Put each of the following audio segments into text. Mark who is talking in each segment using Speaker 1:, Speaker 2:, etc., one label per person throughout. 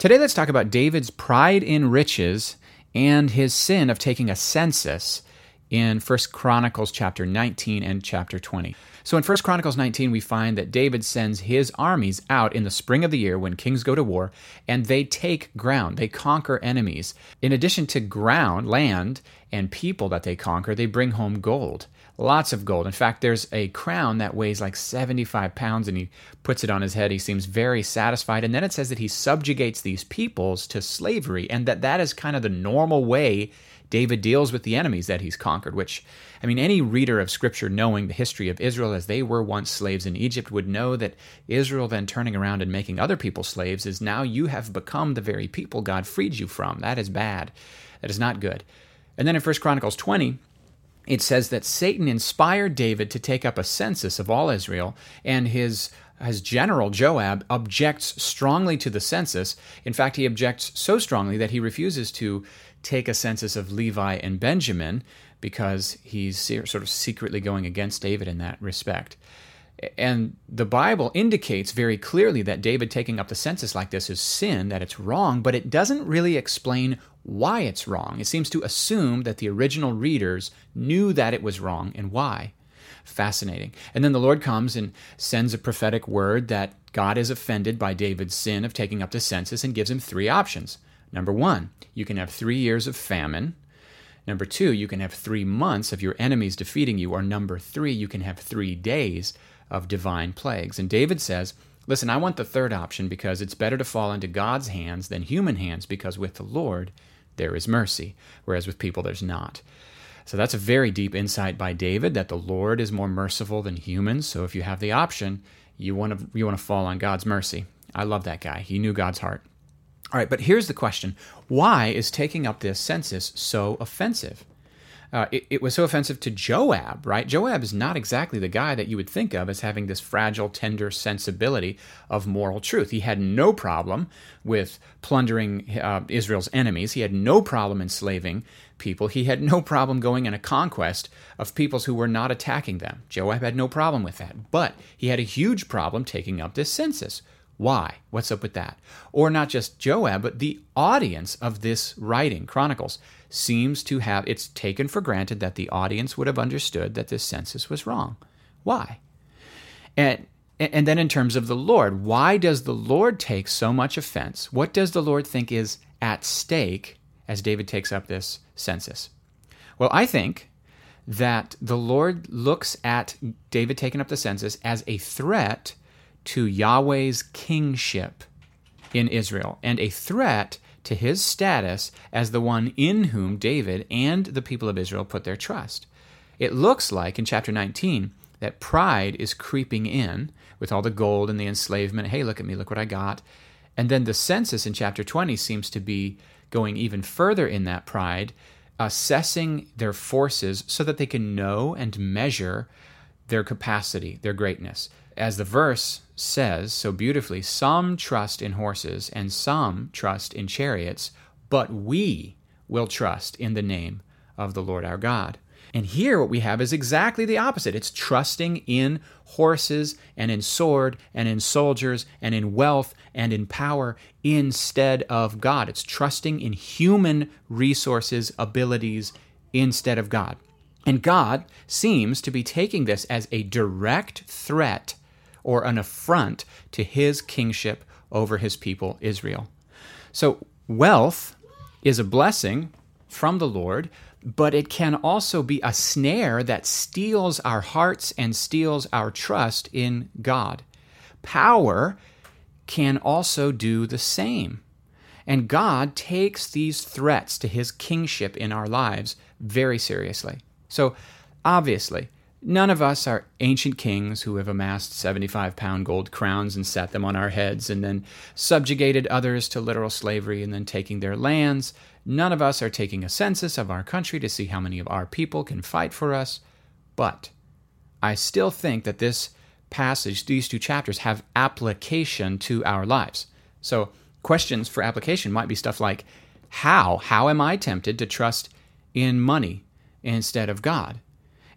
Speaker 1: Today, let's talk about David's pride in riches and his sin of taking a census in 1 Chronicles chapter 19 and chapter 20. So in 1 Chronicles 19 we find that David sends his armies out in the spring of the year when kings go to war and they take ground, they conquer enemies. In addition to ground, land and people that they conquer, they bring home gold. Lots of gold. In fact, there's a crown that weighs like 75 pounds and he puts it on his head. He seems very satisfied. And then it says that he subjugates these peoples to slavery and that that is kind of the normal way David deals with the enemies that he's conquered, which, I mean, any reader of Scripture knowing the history of Israel as they were once slaves in Egypt would know that Israel then turning around and making other people slaves is now you have become the very people God freed you from. That is bad. That is not good. And then in 1 Chronicles 20, it says that Satan inspired David to take up a census of all Israel, and his his general Joab objects strongly to the census. In fact, he objects so strongly that he refuses to take a census of Levi and Benjamin because he's sort of secretly going against David in that respect. And the Bible indicates very clearly that David taking up the census like this is sin, that it's wrong, but it doesn't really explain why it's wrong. It seems to assume that the original readers knew that it was wrong and why. Fascinating. And then the Lord comes and sends a prophetic word that God is offended by David's sin of taking up the census and gives him three options. Number one, you can have three years of famine. Number two, you can have three months of your enemies defeating you. Or number three, you can have three days of divine plagues. And David says, Listen, I want the third option because it's better to fall into God's hands than human hands because with the Lord there is mercy, whereas with people there's not. So that's a very deep insight by David that the Lord is more merciful than humans. So if you have the option, you want to you want to fall on God's mercy. I love that guy. He knew God's heart. All right, but here's the question why is taking up this census so offensive? Uh, it, it, was so offensive to Joab, right? Joab is not exactly the guy that you would think of as having this fragile, tender sensibility of moral truth. He had no problem with plundering uh, Israel's enemies, he had no problem enslaving people, he had no problem going in a conquest of peoples who were not attacking them. Joab had no problem with that. But he had a huge problem taking up this census. Why? What's up with that? Or not just Joab, but the audience of this writing, Chronicles, seems to have, it's taken for granted that the audience would have understood that this census was wrong. Why? And, and then in terms of the Lord, why does the Lord take so much offense? What does the Lord think is at stake as David takes up this census? Well, I think that the Lord looks at David taking up the census as a threat to Yahweh's kingship in Israel and a threat to his status as the one in whom David and the people of Israel put their trust. It looks like in chapter 19 that pride is creeping in with all the gold and the enslavement. Hey, look at me, look what I got. And then the census in chapter 20 seems to be going even further in that pride, assessing their forces so that they can know and measure their capacity, their greatness. As the verse says so beautifully, some trust in horses and some trust in chariots, but we will trust in the name of the Lord our God. And here, what we have is exactly the opposite. It's trusting in horses and in sword and in soldiers and in wealth and in power instead of God. It's trusting in human resources, abilities instead of God. And God seems to be taking this as a direct threat or an affront to his kingship over his people Israel. So, wealth is a blessing from the Lord, but it can also be a snare that steals our hearts and steals our trust in God. Power can also do the same. And God takes these threats to his kingship in our lives very seriously. So, obviously, None of us are ancient kings who have amassed 75 pound gold crowns and sat them on our heads and then subjugated others to literal slavery and then taking their lands. None of us are taking a census of our country to see how many of our people can fight for us. But I still think that this passage, these two chapters, have application to our lives. So, questions for application might be stuff like How? How am I tempted to trust in money instead of God?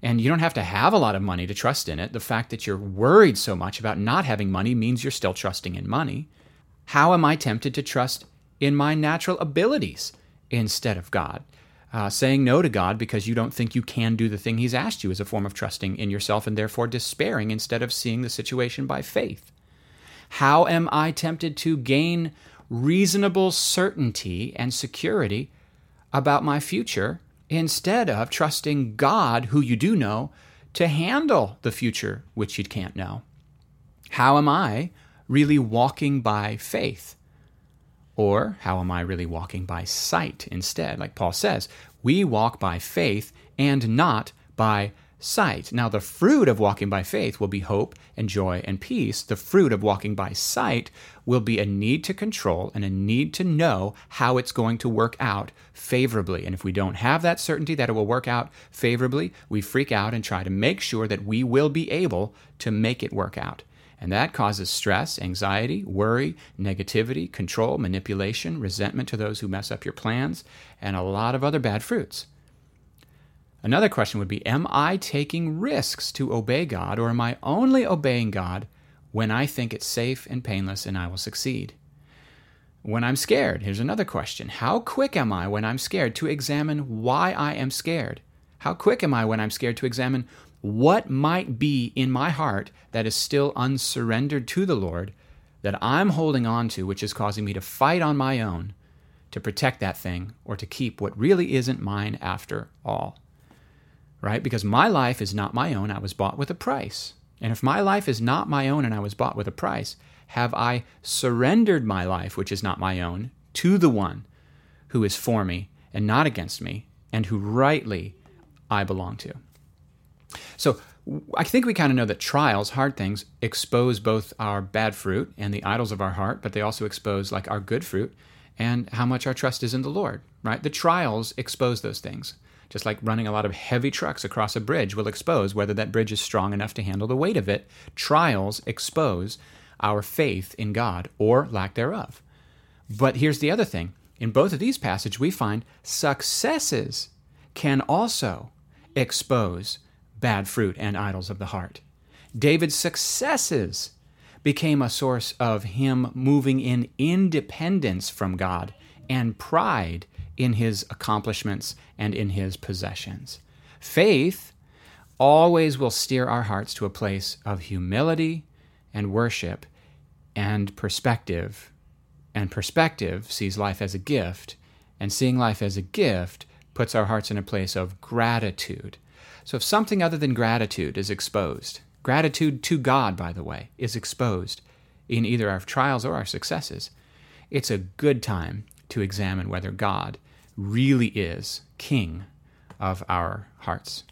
Speaker 1: And you don't have to have a lot of money to trust in it. The fact that you're worried so much about not having money means you're still trusting in money. How am I tempted to trust in my natural abilities instead of God. Uh, saying no to God because you don't think you can do the thing He's asked you is a form of trusting in yourself and therefore despairing instead of seeing the situation by faith. How am I tempted to gain reasonable certainty and security about my future instead of trusting God, who you do know, to handle the future which you can't know? How am I really walking by faith? Or how am I really walking by sight instead? Like Paul says, we walk by faith and not by sight. Now, the fruit of walking by faith will be hope and joy and peace. The fruit of walking by sight will be a need to control and a need to know how it's going to work out favorably. And if we don't have that certainty that it will work out favorably, we freak out and try to make sure that we will be able to make it work out. And that causes stress, anxiety, worry, negativity, control, manipulation, resentment to those who mess up your plans, and a lot of other bad fruits. Another question would be Am I taking risks to obey God, or am I only obeying God when I think it's safe and painless and I will succeed? When I'm scared, here's another question How quick am I when I'm scared to examine why I am scared? How quick am I when I'm scared to examine what might be in my heart that is still unsurrendered to the Lord that I'm holding on to, which is causing me to fight on my own to protect that thing or to keep what really isn't mine after all? Right? Because my life is not my own. I was bought with a price. And if my life is not my own and I was bought with a price, have I surrendered my life, which is not my own, to the one who is for me and not against me, and who rightly I belong to? So I think we kind of know that trials, hard things, expose both our bad fruit and the idols of our heart, but they also expose like our good fruit and how much our trust is in the Lord, right? The trials expose those things just like running a lot of heavy trucks across a bridge will expose whether that bridge is strong enough to handle the weight of it. Trials expose our faith in God or lack thereof. But here's the other thing in both of these passages, we find successes can also expose bad fruit and idols of the heart. David's successes became a source of him moving in independence from God and pride in his accomplishments and in his possessions. Faith always will steer our hearts to a place of humility and worship and perspective. And perspective sees life as a gift, and seeing life as a gift puts our hearts in a place of gratitude. So if something other than gratitude is exposed, gratitude to God, by the way, is exposed in either our trials or our successes, it's a good time to examine whether God really is king of our hearts.